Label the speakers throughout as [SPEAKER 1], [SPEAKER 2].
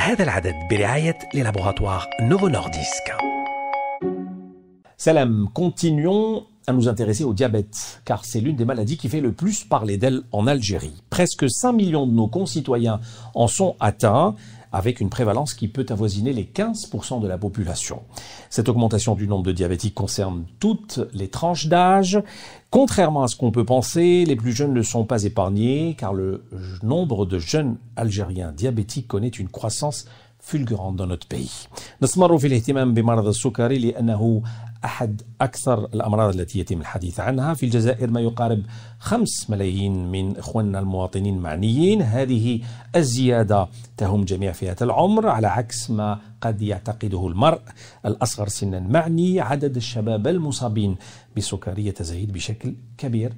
[SPEAKER 1] هذا العدد برعاية للابوغاتوار نوفو نورديسك
[SPEAKER 2] Salam, continuons à nous intéresser au diabète, car c'est l'une des maladies qui fait le plus parler d'elle en Algérie. Presque 5 millions de nos concitoyens en sont atteints, avec une prévalence qui peut avoisiner les 15% de la population. Cette augmentation du nombre de diabétiques concerne toutes les tranches d'âge. Contrairement à ce qu'on peut penser, les plus jeunes ne sont pas épargnés, car le nombre de jeunes Algériens diabétiques connaît une croissance fulgurante dans notre pays. أحد أكثر الأمراض التي يتم الحديث عنها في الجزائر ما يقارب خمس ملايين من إخواننا المواطنين معنيين هذه الزيادة تهم جميع فئات العمر على عكس ما قد يعتقده المرء الأصغر سنا معني عدد الشباب المصابين بالسكري يتزايد بشكل كبير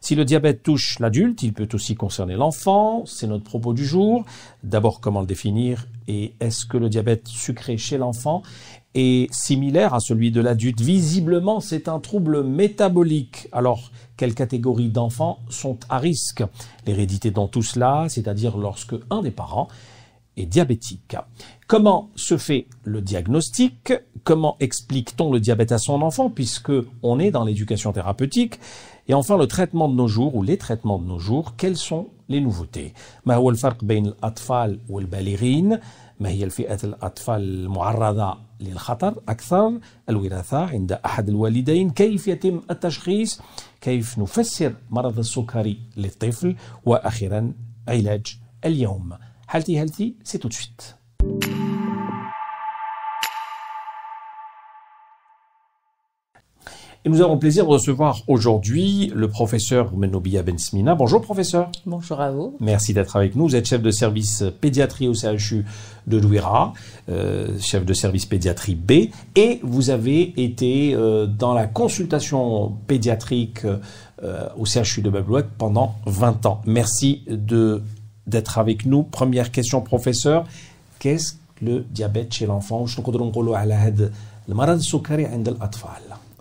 [SPEAKER 2] Si le diabète touche l'adulte, il peut aussi concerner l'enfant. C'est notre propos du jour. D'abord, comment le définir et est-ce que le diabète sucré chez l'enfant est similaire à celui de l'adulte Visiblement, c'est un trouble métabolique. Alors, quelles catégories d'enfants sont à risque L'hérédité dans tout cela, c'est-à-dire lorsque un des parents est diabétique. Comment se fait le diagnostic Comment explique-t-on le diabète à son enfant puisque on est dans l'éducation thérapeutique Et enfin le traitement de nos jours ou les traitements de nos jours, quelles sont les nouveautés ما هو الفرق بين الأطفال والبالغين ما هي الفئة الأطفال المعرضة للخطر أكثر الوراثة عند أحد الوالدين. كيف يتم التشخيص؟ كيف نفسر مرض السكري للطفل؟ وأخيرا علاج اليوم. حالتي هالتي سي Et nous avons le plaisir de recevoir aujourd'hui le professeur Menobia Bensmina. Bonjour professeur.
[SPEAKER 3] Bonjour à vous.
[SPEAKER 2] Merci d'être avec nous. Vous êtes chef de service pédiatrie au CHU de Louira, euh, chef de service pédiatrie B, et vous avez été euh, dans la consultation pédiatrique euh, au CHU de Bablouette pendant 20 ans. Merci de d'être avec nous. Première question professeur, qu'est-ce que le diabète chez l'enfant?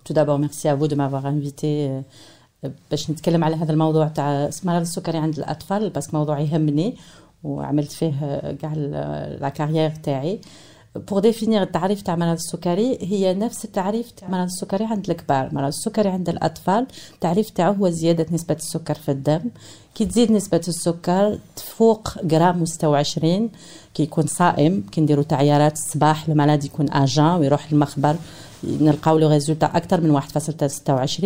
[SPEAKER 3] Tout d'abord, merci à vous de m'avoir invité باش نتكلم على هذا الموضوع تاع مرض السكري عند الأطفال parce que موضوع يهمني وعملت فيه كاع la carrière تاعي. pour définir التعريف تاع مرض السكري هي نفس التعريف تاع مرض السكري عند الكبار. مرض السكري عند الأطفال التعريف تاعه هو زيادة نسبة السكر في الدم. كي تزيد نسبة السكر تفوق جرام وستة وعشرين كي يكون صائم كي نديرو تعيارات الصباح المريض يكون à jeun ويروح المخبر نلقاو le résultat أكثر من 1.26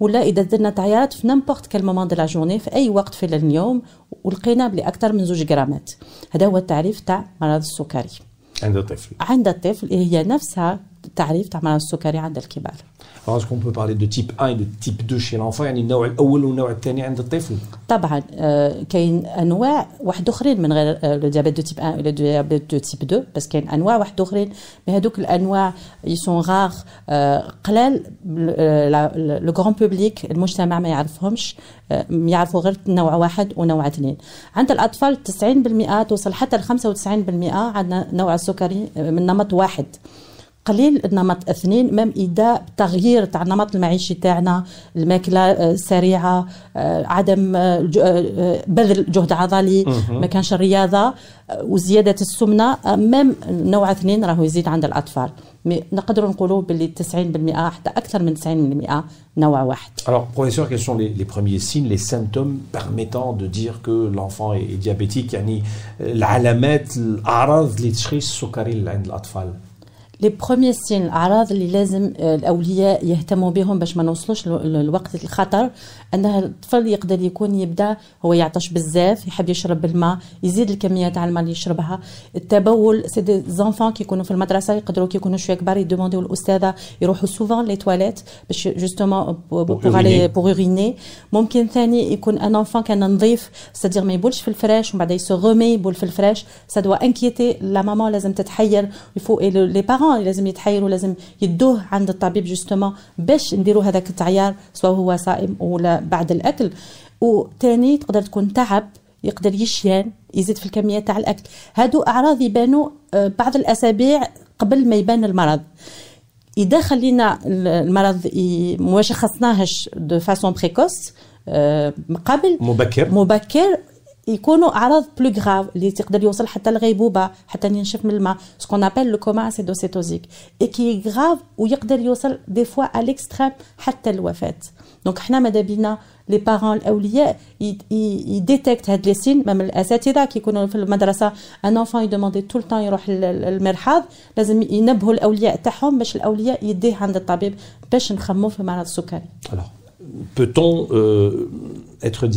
[SPEAKER 3] ولا إذا درنا تعيارات في n'importe quel moment de la journée في أي وقت في اليوم ولقينا بلي أكثر من زوج جرامات. هذا هو التعريف تاع مرض السكري.
[SPEAKER 2] عند الطفل.
[SPEAKER 3] عند الطفل هي نفسها التعريف تاع مرض السكري عند الكبار.
[SPEAKER 2] Alors, est-ce qu'on peut parler de type 1 et de type 2 chez l'enfant. يعني النوع الأول والنوع الثاني عند الطفل؟
[SPEAKER 3] طبعا كاين أنواع واحد أخرين من غير le diabète de type 1 ولا diabète de type 2 بس كاين أنواع واحد أخرين. mais هذوك الأنواع ils sont rares قلال le grand public المجتمع ما يعرفهمش يعرفوا غير نوع واحد ونوع اثنين. عند الأطفال 90% توصل حتى ل 95% عندنا نوع السكري من نمط واحد. قليل النمط اثنين même إذا تغيير تاع النمط المعيشي تاعنا الماكلة السريعة آه، عدم آه، آه، بذل جهد عضلي ما كانش الرياضة وزيادة السمنة مام نوع اثنين راهو يزيد عند الأطفال مي نقدروا نقولوا باللي 90% حتى أكثر من 90% نوع واحد.
[SPEAKER 2] Alors professeur, quels sont les, les premiers signes, les symptômes permettant de dire que l'enfant est, est diabétique يعني العلامات الاعراض لتشخيص السكري عند الاطفال؟
[SPEAKER 3] لي بروميي سين الاعراض اللي لازم آه، الأولياء يهتموا بهم باش ما نوصلوش لوقت الخطر انها الطفل يقدر يكون يبدأ هو يعطش بزاف يحب يشرب الماء يزيد الكميه تاع الماء اللي يشربها. التبول c'est des enfants كي يكونوا في المدرسة يقدروا كي يكونوا شوية كبار يدومونديو الأستاذة يروحوا souvent les toilettes باش justement pour aller pour uriner ممكن ثاني يكون un enfant كان نظيف c'est-à-dire ما يبولش في الفراش ومن بعد il se remet يبول في الفراش. ça doit inquiéter la maman لازم تتحير. il faut les parents لازم يتحيروا لازم يدوه عند الطبيب justement باش نديروا هذاك التعيار سواء هو صائم ولا بعد الأكل. وثاني تقدر تكون تعب يقدر يشيان يزيد في الكمية تاع الأكل. هادو أعراض يبانوا آه، بعض الأسابيع قبل ما يبان المرض. إذا خلينا المرض ما شخصناهش de façon précoce قبل
[SPEAKER 2] مبكر.
[SPEAKER 3] مبكر. يكونوا أعراض plus graves اللي تقدر يوصل حتى الغيبوبة حتى ينشف من الماء. ce qu'on appelle le coma acidocétosique et qui est grave ويقدر يوصل des fois à l'extrême حتى الوفاة. donc حنا ماذا بينا؟ les parents الأولياء يديتكت هاد les signes même الأساتذة كيكونوا في المدرسة un enfant يدوموندي tout le temps يروح للمرحاض لازم ينبهوا الأولياء تاعهم باش الأولياء يديه عند الطبيب باش نخمو في مرض السكري
[SPEAKER 2] peut-on euh, être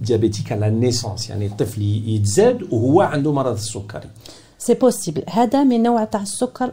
[SPEAKER 2] diabétique à la naissance يعني الطفل يتزاد وهو عنده مرض السكري
[SPEAKER 3] سي بوسيبل هذا من نوع تاع السكر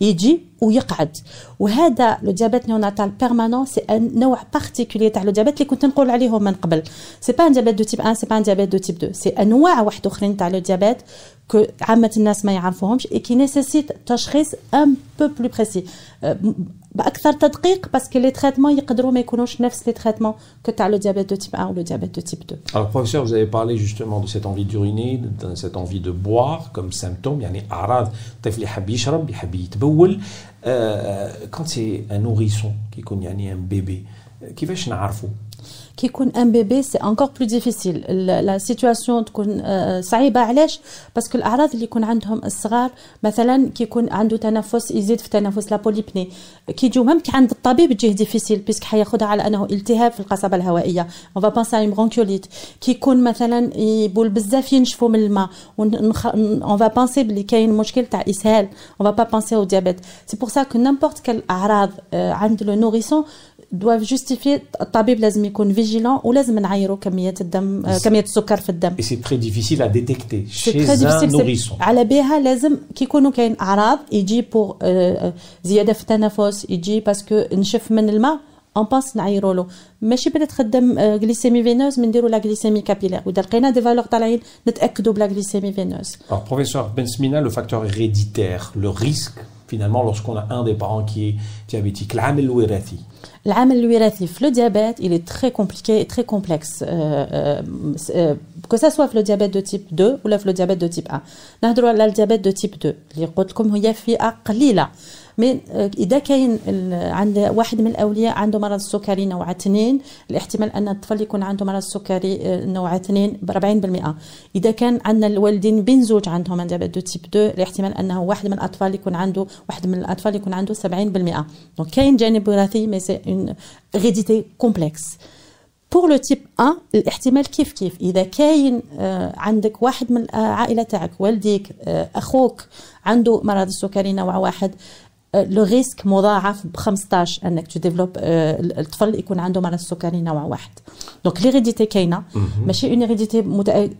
[SPEAKER 3] يجي ويقعد وهذا لو ديابيت نيوناتال بيرمانون سي ان نوع بارتيكولي تاع لو ديابيت اللي كنت نقول عليهم من قبل سي با ان ديابيت دو تيب 1 سي با ان ديابيت دو تيب 2 سي انواع واحد اخرين تاع لو ديابيت كو عامه الناس ما يعرفوهمش اي كي نيسيسيت تشخيص ان بو بلو بريسي باكثر تدقيق باسكو لي تريتمون يقدروا ما يكونوش نفس لي تريتمون كو تاع لو ديابيت دو تيب 1 ou le diabète de type 2.
[SPEAKER 2] Alors professeur, vous avez parlé justement de cette envie d'uriner, de cette envie de boire comme symptôme, يعني اعراض الطفل يحب يشرب يحب يتبول quand c'est un nourrisson qui يكون يعني un bébé كيفاش نعرفوا
[SPEAKER 3] كي يكون un bébé c'est encore plus difficile la situation تكون صعيبة. علاش؟ parce que الأعراض اللي يكون عندهم الصغار مثلا كي يكون عنده تنفس يزيد في التنفس la polypnée كي يجيو même عند الطبيب تجيه difficile parce que حياخذها على أنه التهاب في القصبة الهوائية. on pensait à la bronchiolite كي يكون مثلا يبول بزاف ينشفوا من الماء. on va penser بلي كاين مشكل تاع إسهال. اون فا با بونسي أو ديابيت سي بور سا كو نيمبورت كال أعراض عند لو نوريسون doivent justifier الطبيب لازم يكون فيجيلون ولازم نعيروا كميه الدم كميه السكر في الدم
[SPEAKER 2] Et c'est très difficile à détecter chez un nourrisson.
[SPEAKER 3] على بها لازم كي يكونوا كاين اعراض يجي بور زياده في التنفس يجي باسكو نشف من الماء اون باس نعيروا له ماشي بلا تخدم غليسيمي فينوز من نديروا لا غليسيمي كابيلير واذا لقينا دي فالور طالعين نتاكدوا بلا غليسيمي فينوز
[SPEAKER 2] Alors professeur Ben Smina, le facteur héréditaire, le risque finalement lorsqu'on a un des parents qui est diabétique.
[SPEAKER 3] Le diabète, il est très compliqué et très complexe. Euh, euh, euh, que ce soit le diabète de type 2 ou le diabète de type 1. Nous le diabète de type 2. مي اذا كاين عند واحد من الاولياء عنده مرض السكري نوع 2 الاحتمال ان الطفل يكون عنده مرض السكري نوع 2 ب 40% اذا كان عندنا الوالدين بين زوج عندهم de type 2 الاحتمال انه واحد من الاطفال يكون عنده واحد من الاطفال يكون عنده 70% donc كاين جانب وراثي mais c'est une hérédité complexe pour le type 1 الاحتمال كيف كيف اذا كاين عندك واحد من العائله تاعك والديك أخوك عنده مرض السكري نوع واحد le risque مضاعف ب 15 انك t développe الطفل يكون عنده مرض السكري نوع واحد. donc l'hérédité كاينة. ماشي une hérédité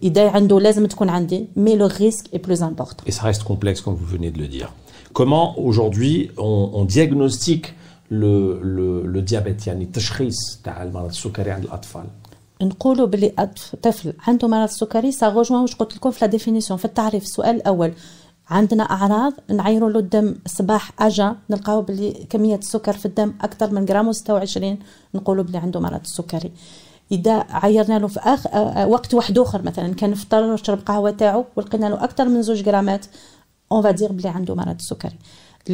[SPEAKER 3] إذا عنده لازم تكون عندي mais le risque est plus important
[SPEAKER 2] Et ça reste complexe comme vous venez de le dire. Comment aujourd'hui on, on diagnostique le, le, le diabète يعني التشخيص تاع المرض السكري عند الأطفال؟
[SPEAKER 3] نقولوا بلي طفل عنده مرض السكري ça rejoint واش قلت لكم في la définition في التعريف السؤال الأول عندنا أعراض نعيروا له الدم الصباح أجا نلقاو بلي كمية السكر في الدم أكثر من جرام و26 نقولوا بلي عنده مرض السكري إذا عيرنا له في اخ وقت واحد آخر مثلا كان فطر وشرب قهوة تاعو ولقينا له أكثر من زوج جرامات on va dire بلي عنده مرض السكري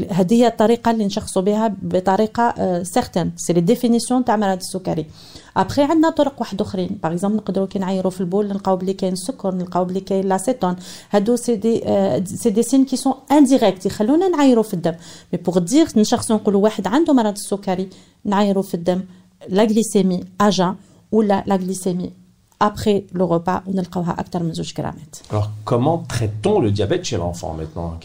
[SPEAKER 3] هذه هي الطريقة اللي نشخصوا بها بطريقة certaine c'est les définitions تاع مرض السكري. ابخي عندنا طرق واحد أخرين. par exemple نقدروا كي نعيروا في البول نلقاو بلي كاين السكر نلقاو بلي كاين l'acétone هادو c'est des c'est des signes qui sont indirects يخلونا نعيروا في الدم. مي بوغ دير نشخصوا نقولوا واحد عنده مرض السكري نعيروا في الدم. لا غليسيمي اجا ولا لا غليسيمي après le repas من زوج جرامات
[SPEAKER 2] Alors comment traite-t-on le diabète chez l'enfant maintenant?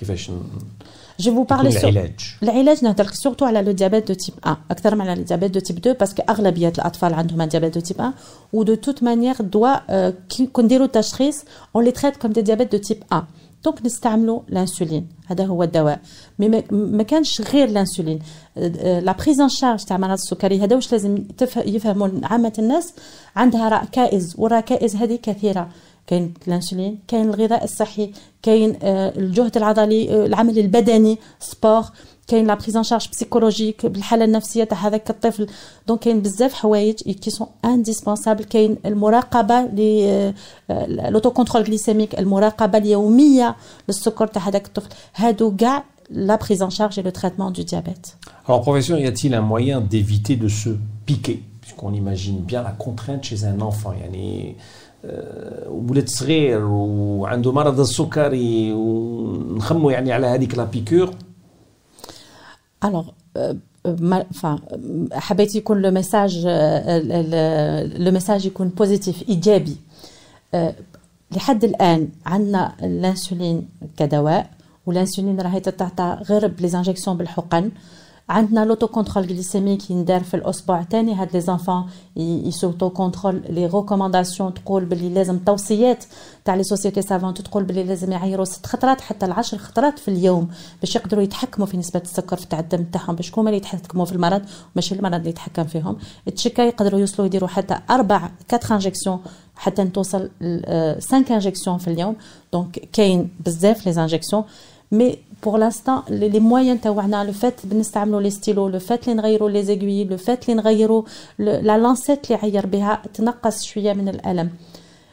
[SPEAKER 2] كيفاش
[SPEAKER 3] جو فو بارلي
[SPEAKER 2] يكون العلاج
[SPEAKER 3] العلاج نهضر لك سورتو على لو ديابيت دو تيب 1 اكثر من على لو ديابيت دو تيب 2 باسكو اغلبيه الاطفال عندهم ديابيت دو تيب 1 و دو توت مانيير دوا كي كنديروا التشخيص اون لي تريت كوم دي ديابيت دو تيب 1 دونك نستعملوا الانسولين هذا هو الدواء مي ما كانش غير الانسولين لا بريز ان شارج تاع مرض السكري هذا واش لازم يفهموا عامه الناس عندها ركائز والركائز هذه كثيره كاين الانسولين كاين الغذاء الصحي كاين الجهد العضلي العمل البدني سبور كاين لا بريزون شارج بسيكولوجيك بالحاله النفسيه تاع هذاك الطفل دونك كاين بزاف حوايج كي سون انديسبونسابل كاين المراقبه ل لوتو كونترول غليسيميك المراقبه اليوميه للسكر تاع هذاك الطفل هادو كاع la prise en charge et le traitement du diabète.
[SPEAKER 2] Alors, professeur, y a-t-il un moyen d'éviter de se piquer Puisqu'on imagine bien la contrainte chez un enfant. يعني ولد صغير وعنده مرض السكري ونخموا يعني على هذيك لا بيكور
[SPEAKER 3] Alors, euh, enfin, حبيت يكون لو ميساج لو ميساج يكون بوزيتيف إيجابي. لحد الآن عندنا الانسولين كدواء والانسولين راهي تتعطى غير ب les injections بالحقن. عندنا l'autocontrôle glycémique يندار في الأسبوع الثاني. هاد les enfants ي s'autocontrôlent les recommandations تقول باللي لازم توصيات تاع les sociétés savantes تقول باللي لازم يعيروا ست خطرات حتى العشر خطرات في اليوم باش يقدروا يتحكموا في نسبة السكر في الدم تاعهم باش هما اللي يتحكموا في المرض ماشي المرض اللي يتحكم فيهم. التشيكا يقدروا يوصلوا يديروا حتى أربع quatre injections حتى توصل 5 injections في اليوم. donc كاين بزاف les injections mais pour l'instant les moyens تاعنا le fait بنستعملوا les stylos le fait اللي نغيروا les aiguilles le fait اللي نغيروا la lancette اللي عير بها تنقص شوية من الالم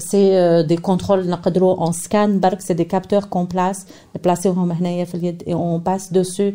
[SPEAKER 3] c'est euh, des contrôles on scanne c'est des capteurs qu'on place placés et on passe dessus.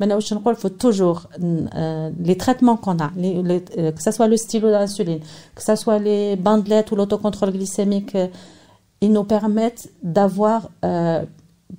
[SPEAKER 3] Maintenant, je il faut toujours euh, les traitements qu'on a, les, les, euh, que ce soit le stylo d'insuline, que ce soit les bandelettes ou l'autocontrôle glycémique, euh, ils nous permettent d'avoir euh,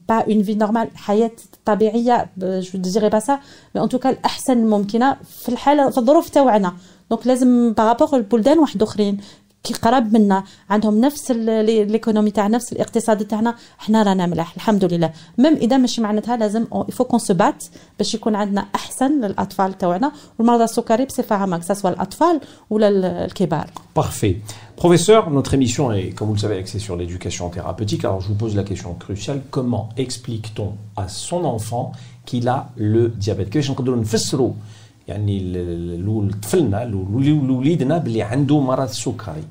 [SPEAKER 3] pas une vie normale حياة طبيعية je ne dirais pas ça mais en tout cas الأحسن ممكنة في الحالة في الظروف تاعنا دونك لازم بارابور البلدان واحد اخرين كي قرب منا عندهم نفس ليكونومي تاع نفس الاقتصاد تاعنا حنا رانا ملاح الحمد لله ميم اذا ماشي معناتها لازم يفو كون سو بات باش يكون عندنا احسن للاطفال تاعنا والمرضى السكري بصفه عامه سواء الاطفال ولا الكبار
[SPEAKER 2] Parfait. Professeur, notre émission est, comme vous le savez, axée sur l'éducation thérapeutique. Alors je vous pose la question cruciale, comment explique-t-on à son enfant qu'il a le diabète كيفاش نقدروا نفسروا يعني طفلنا لوليدنا باللي عنده مرض السكري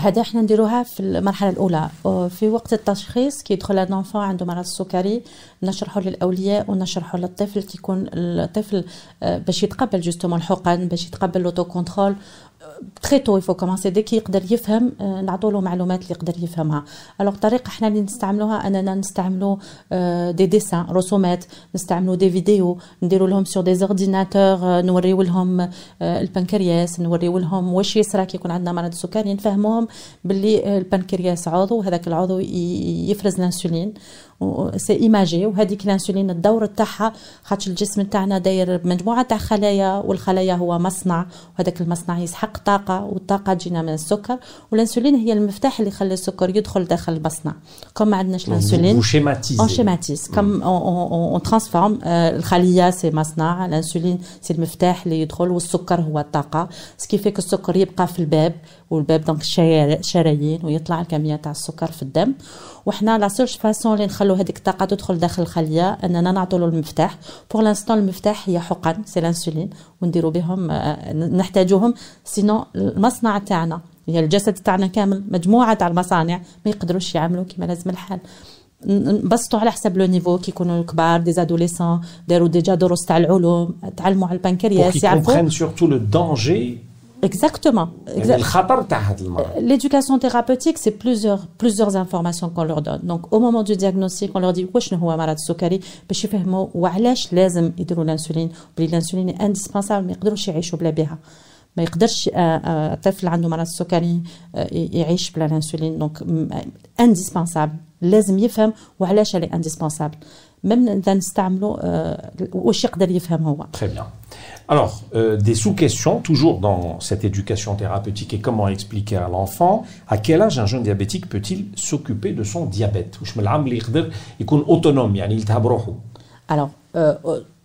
[SPEAKER 3] هذا إحنا نديروها في المرحلة الأولى. في وقت التشخيص كي يدخل هذا عنده مرض السكري نشرحه للأولياء ونشرحه للطفل كي يكون الطفل باش يتقبل justement الحقن باش يتقبل l'autocontrôle. très tôt il faut commencer dès que يقدر يفهم نعطوا له معلومات اللي يقدر يفهمها. alors الطريقة إحنا اللي نستعملوها أننا نستعملوا des dessins رسومات. نستعملوا des vidéos نديروا لهم sur des ordinateurs نوريو لهم البنكرياس نوريو لهم واش يصرى كي يكون عندنا مرض السكري نفهموهم باللي البنكرياس عضو وهذاك العضو يفرز الانسولين. c'est imagé وهذيك الإنسولين الدور تاعها خاطر الجسم تاعنا داير مجموعة تاع خلايا والخلايا هو مصنع وهذاك المصنع يسحق طاقة والطاقة تجينا من السكر والإنسولين هي المفتاح اللي يخلي السكر يدخل داخل المصنع. comme ما عندناش الإنسولين on schématise comme on transforme الخلية c'est مصنع الإنسولين c'est المفتاح اللي يدخل والسكر هو الطاقة. ce qui fait que السكر يبقى في الباب والباب donc الشرايين ويطلع الكمية تاع السكر في الدم. وحنا لا سيرش فاسون اللي نخلو هذيك الطاقة تدخل داخل الخلية أننا نعطوا له المفتاح بور لانستون المفتاح هي حقن سي الانسولين ونديروا بهم نحتاجوهم. سينو المصنع تاعنا هي الجسد تاعنا كامل مجموعة تاع المصانع ما يقدروش يعملوا كما لازم الحال. نبسطوا على حسب لو نيفو كي يكونوا كبار دي زادوليسون داروا ديجا دروس تاع العلوم تعلموا على البنكرياس
[SPEAKER 2] يعرفوا سورتو لو دانجي
[SPEAKER 3] Exactement.
[SPEAKER 2] يعني الخطر تاع هذا المرض.
[SPEAKER 3] L'éducation thérapeutique, c'est plusieurs, plusieurs informations qu'on leur donne. Donc, au moment du diagnostic, on leur dit واش هو مرض السكري باش يفهموا وعلاش لازم يديروا الانسولين بلي الانسولين انديسبونسابل ما يقدروش يعيشوا بلا بها. ما يقدرش طفل عنده مرض السكري يعيش بلا الانسولين دونك انديسبونسابل لازم يفهم وعلاش اللي انديسبونسابل même
[SPEAKER 2] Très bien. Alors, euh, des sous-questions, toujours dans cette éducation thérapeutique et comment expliquer à l'enfant à quel âge un jeune diabétique peut-il s'occuper de son diabète.
[SPEAKER 3] Alors, euh,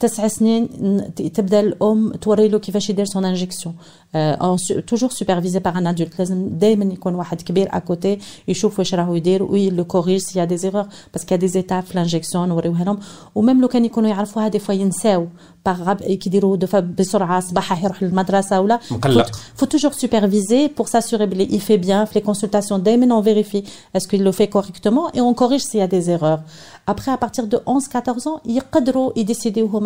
[SPEAKER 3] تسع سنين تبدا الام توري له كيفاش يدير سون انجيكسيون توجور سوبرفيزي باغ ان ادولت لازم دائما يكون واحد كبير اكوتي يشوف واش راهو يدير وي لو كوريج سي دي زيغور باسكو دي زيتاب في لانجيكسيون نوريوها لهم وميم لو كان يكونوا يعرفوها دي فوا ينساو باغ كيديروا دفا بسرعه صباحا يروح للمدرسه ولا
[SPEAKER 2] مقلق
[SPEAKER 3] فو توجور سوبرفيزي بور ساسوري بلي il fait bien في لي كونسلتاسيون دائما اون فيريفي اسكو il le fait correctement et on corrige s'il y a des erreurs ابخي ابارتيغ دو 11 14 يقدروا يديسيديو هما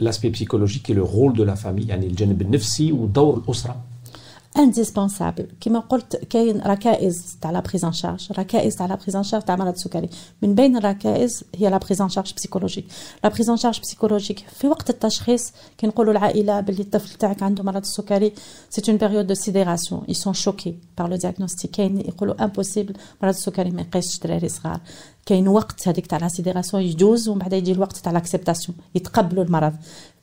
[SPEAKER 2] l'aspect psychologique et le rôle de la famille, yani le janib ou daour l'usra
[SPEAKER 3] انديسبونسابل كما قلت كاين ركائز تاع لا بريزون شارج ركائز تاع لا بريزون شارج تاع مرض السكري من بين الركائز هي لا بريزون شارج بسيكولوجيك لا بريزون شارج بسيكولوجيك في وقت التشخيص كي نقولوا العائله باللي الطفل تاعك عنده مرض السكري سي اون بيريود دو سيديراسيون اي سون شوكي بار لو دياغنوستيك كاين يقولوا امبوسيبل مرض السكري ما يقيسش دراري صغار كاين وقت هذيك تاع لاسيديراسيون يجوز ومن بعد يجي الوقت تاع لاكسبتاسيون يتقبلوا المرض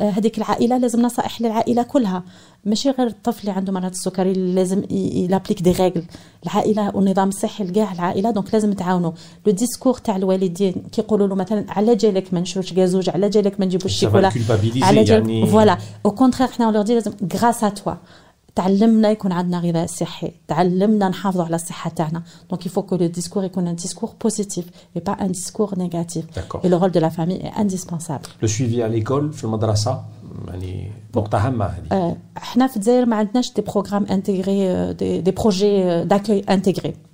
[SPEAKER 3] هذيك العائلة لازم نصائح للعائلة كلها. ماشي غير الطفل اللي عنده مرض السكري لازم يـ l'applique des règles. العائلة والنظام الصحي لكاع العائلة donc لازم تعاونوا. le discours تاع الوالدين كيقولوا له مثلا على جالك ما نشروش gazouz على جالك ما نجيبوش الشيكولا
[SPEAKER 2] على جالك
[SPEAKER 3] يعني. voilà au contraire حنا leur dire لازم grâce à toi تعلمنا يكون عندنا غذاء صحي تعلمنا نحافظوا على الصحه تاعنا دونك يفو كو لو ديسكور يكون ان ديسكور بوزيتيف اي با ان ديسكور نيجاتيف اي لو رول دو لا فامي اي انديسبونسابل
[SPEAKER 2] لو سويفي ا ليكول في المدرسه يعني نقطه هامه هذه
[SPEAKER 3] احنا في الجزائر ما عندناش دي بروغرام انتيغري دي, دي بروجي داكوي انتيغري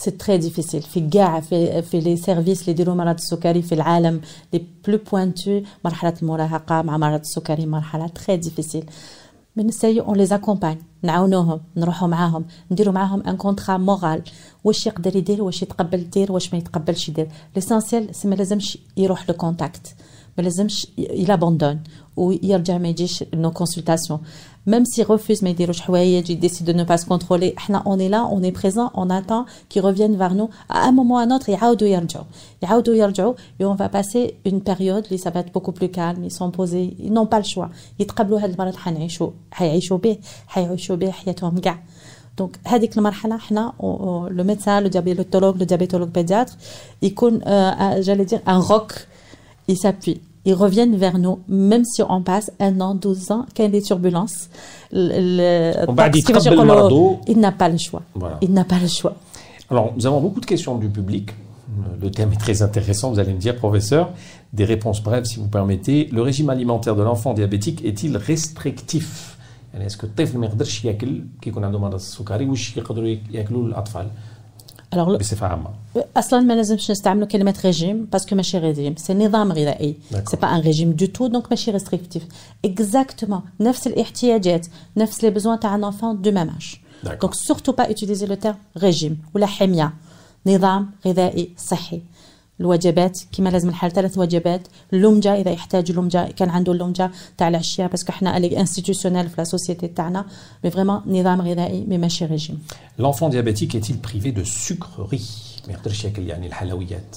[SPEAKER 3] سي تري ديفيسيل في كاع في في لي سيرفيس اللي يديروا مرض السكري في العالم لي بلو بوينتو مرحلة المراهقة مع مرض السكري مرحلة تري ديفيسيل من السي اون لي زاكومباني نعاونوهم نروحوا معاهم. نديروا معاهم ان كونترا مورال واش يقدر يدير واش يتقبل يدير واش ما يتقبلش يدير. ليسونسيال سي ما لازمش يروح لو كونتاكت ما لازمش il abandonne ويرجع ما يجيش nos consultations même s'il refuse ما يديروش حوايج il décide de ne pas se contrôler احنا on est là on est présent on attend qu'ils reviennent vers nous à un moment ou à un autre يعاودوا يرجعوا يعاودوا يرجعوا et on va passer une période اللي ça va être beaucoup plus calme ils sont posés ils n'ont pas le choix يتقبلوا هذا المرض حنعيشوا حيعيشوا به حيعيشوا به حياتهم كاع دونك هذيك المرحله حنا لو ميدسان لو ديابيتولوج لو ديابيتولوج بيدياتر يكون جالي دير ان روك il s'appuie ils reviennent vers nous, même si on passe un an, 12 ans, qu'il y a des turbulences.
[SPEAKER 2] il
[SPEAKER 3] n'a pas le choix. Il n'a pas le choix.
[SPEAKER 2] Alors, nous avons beaucoup de questions du public. Le thème est très intéressant, vous allez me dire, professeur. Des réponses brèves, si vous permettez. Le régime alimentaire de l'enfant diabétique est-il restrictif Est-ce que الطفل ما يقدرش ياكل كي يكون عنده مرض السكري واش يقدروا ياكلوا الاطفال
[SPEAKER 3] alors,
[SPEAKER 2] بصفه عامه
[SPEAKER 3] اصلا ما لازمش نستعملوا كلمه ريجيم باسكو ماشي ريجيم سي نظام غذائي سي با ان ريجيم دو تو دونك ماشي ريستريكتيف اكزاكتومون نفس الاحتياجات نفس لي بيزوان تاع ان انفون دو ميم اج دونك سورتو با utiliser لو تيرم ريجيم ولا حميه نظام غذائي صحي الوجبات كما لازم الحال ثلاث وجبات. اللمجة إذا يحتاج لمجة كان عنده اللمجة تاع العشيه باسكو حنا انستيتيوسيونيل في لا سوسيتي تاعنا. مي فريمون نظام غذائي مي ماشي ريجيم
[SPEAKER 2] L'enfant diabétique est-il privé de sucreries ما يقدرش ياكل يعني الحلويات.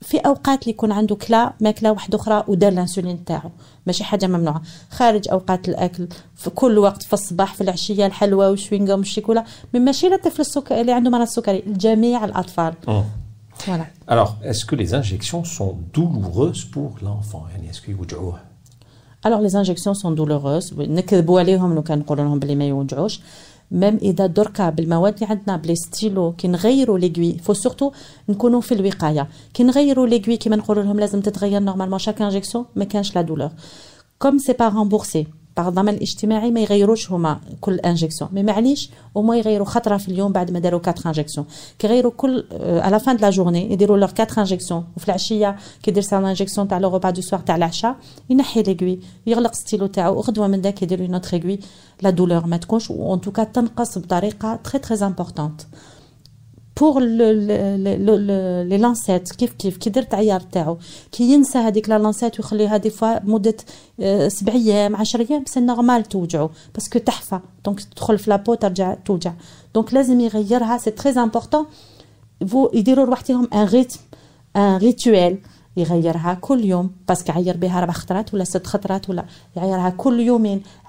[SPEAKER 3] في أوقات اللي يكون عنده كلا ماكلة واحدة أخرى ودار الإنسولين تاعو. ماشي حاجة ممنوعة. خارج أوقات الأكل في كل وقت في الصباح في العشية الحلوى وال chewing-gum وال chocolat mais ماشي للطفل السكري اللي عنده مرض السكري لجميع الأطفال.
[SPEAKER 2] Voilà. Alors, est-ce que les injections sont douloureuses pour l'enfant يعني est-ce يوجعوه
[SPEAKER 3] Alors les injections sont douloureuses. نكذبوا عليهم لو كان نقولوا لهم بلي ما يوجعوش. même اذا دركا بالمواد اللي عندنا بلي stylos كي نغيروا les aiguilles faut surtout نكونوا في الوقايه كي نغيروا l'aiguille كيما نقولوا لهم لازم تتغير normalement chaque injection ما كانش la douleur comme c'est pas remboursé par الضمان الاجتماعي ما يغيروش هما كل injection mais معليش هما يغيروا خطره في اليوم بعد ما داروا 4 injections كيغيروا كل à la fin de la journée يديروا leurs 4 injections وفي العشيه كيدير sa injection تاع لو روبا دو سوار تاع العشاء ينحي l'aiguille يغلق ستيلو تاعو وغدوه من داك يدير une autre aiguille la douleur ما تكونش وen tout cas تنقص بطريقه très très importante pour les lancettes كيف كيف كي درت عيار تاعو كي ينسى هذيك la lancette ويخليها des fois مده سبع أيام 10 أيام c'est normal توجعو parce que تحفى donc تدخل في la peau ترجع توجع donc لازم يغيرها c'est très important faut يديروا لوحدهم un rythme un rituel يغيرها كل يوم parce que عير بها أربع خطرات ولا ست خطرات ولا يعيرها كل يومين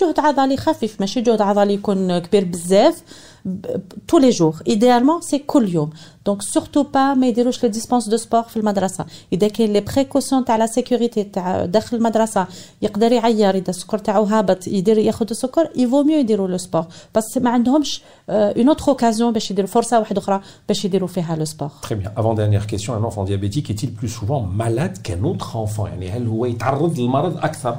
[SPEAKER 3] جهد عضلي خفيف ماشي جهد عضلي يكون كبير بزاف tous les jours idéalement c'est كل يوم دونك سورتو با ما يديروش لي ديسبونس دو سبور في المدرسه اذا كاين لي بريكوسيون تاع لا سيكوريتي تاع داخل المدرسه يقدر يعير اذا السكر تاعو هابط يدير ياخذ السكر يفو ميو يديروا لو سبور بس ما عندهمش اون اوتر اوكازيون باش يديروا فرصه واحده اخرى باش يديروا فيها لو سبور
[SPEAKER 2] Très bien. Avant dernière question, un enfant diabétique est-il plus souvent malade qu'un autre enfant يعني هل هو يتعرض للمرض أكثر؟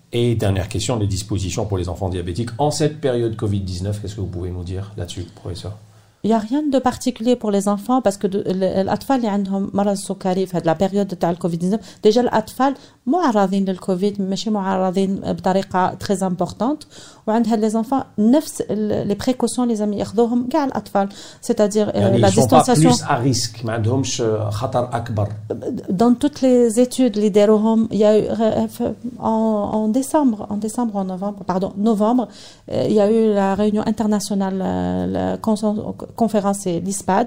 [SPEAKER 2] Et dernière question, les dispositions pour les enfants diabétiques en cette période Covid-19, qu'est-ce que vous pouvez nous dire là-dessus, professeur
[SPEAKER 3] Il n'y a rien de particulier pour les enfants parce que de- ال- الاطفال اللي عندهم مرض السكري في هذه لا بيريود تاع الكوفيد 19 ديجا الاطفال معرضين للكوفيد ماشي معرضين بطريقه تري امبورطونت وعندها لي زونفون نفس لي بريكوسيون اللي لازم ياخذوهم كاع الاطفال
[SPEAKER 2] سيتادير لا ديستانسياسيون بلوس ا ريسك ما عندهمش خطر اكبر
[SPEAKER 3] دون توت لي زيتود اللي داروهم يا en décembre en décembre en novembre pardon novembre il y a eu la réunion internationale la conférence l'ISPAD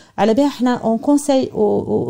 [SPEAKER 3] على بالها إحنا on conseille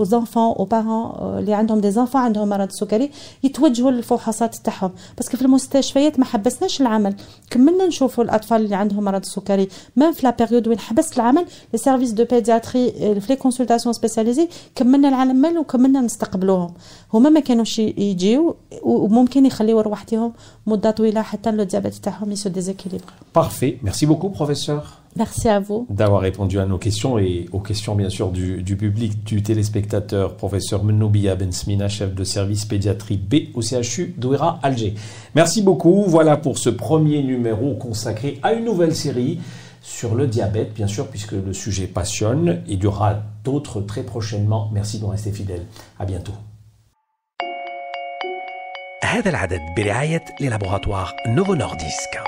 [SPEAKER 3] les enfants aux parents اللي عندهم des enfants عندهم مرض السكري يتوجهوا للفحوصات تاعهم. parce que في المستشفيات ما حبسناش العمل. كملنا نشوفوا الأطفال اللي عندهم مرض السكري même في la période وين حبست العمل les services de pédiatrie في les consultations spécialisées كملنا العمل وكملنا نستقبلوهم. هما ما كانوش يجيو وممكن يخليو روحتهم مدة طويلة حتى لو diabète تاعهم يse déséquilibre
[SPEAKER 2] Parfait. Merci beaucoup, professeur.
[SPEAKER 3] Merci à vous.
[SPEAKER 2] D'avoir répondu à nos questions et aux questions, bien sûr, du, du public, du téléspectateur, professeur Menoubia Bensmina, chef de service pédiatrie B au CHU d'Ouira, Alger. Merci beaucoup. Voilà pour ce premier numéro consacré à une nouvelle série sur le diabète, bien sûr, puisque le sujet passionne. Il y aura d'autres très prochainement. Merci de rester fidèles. À bientôt.
[SPEAKER 1] هذا العدد برعاية للابوغاتوار نوفو نورديسك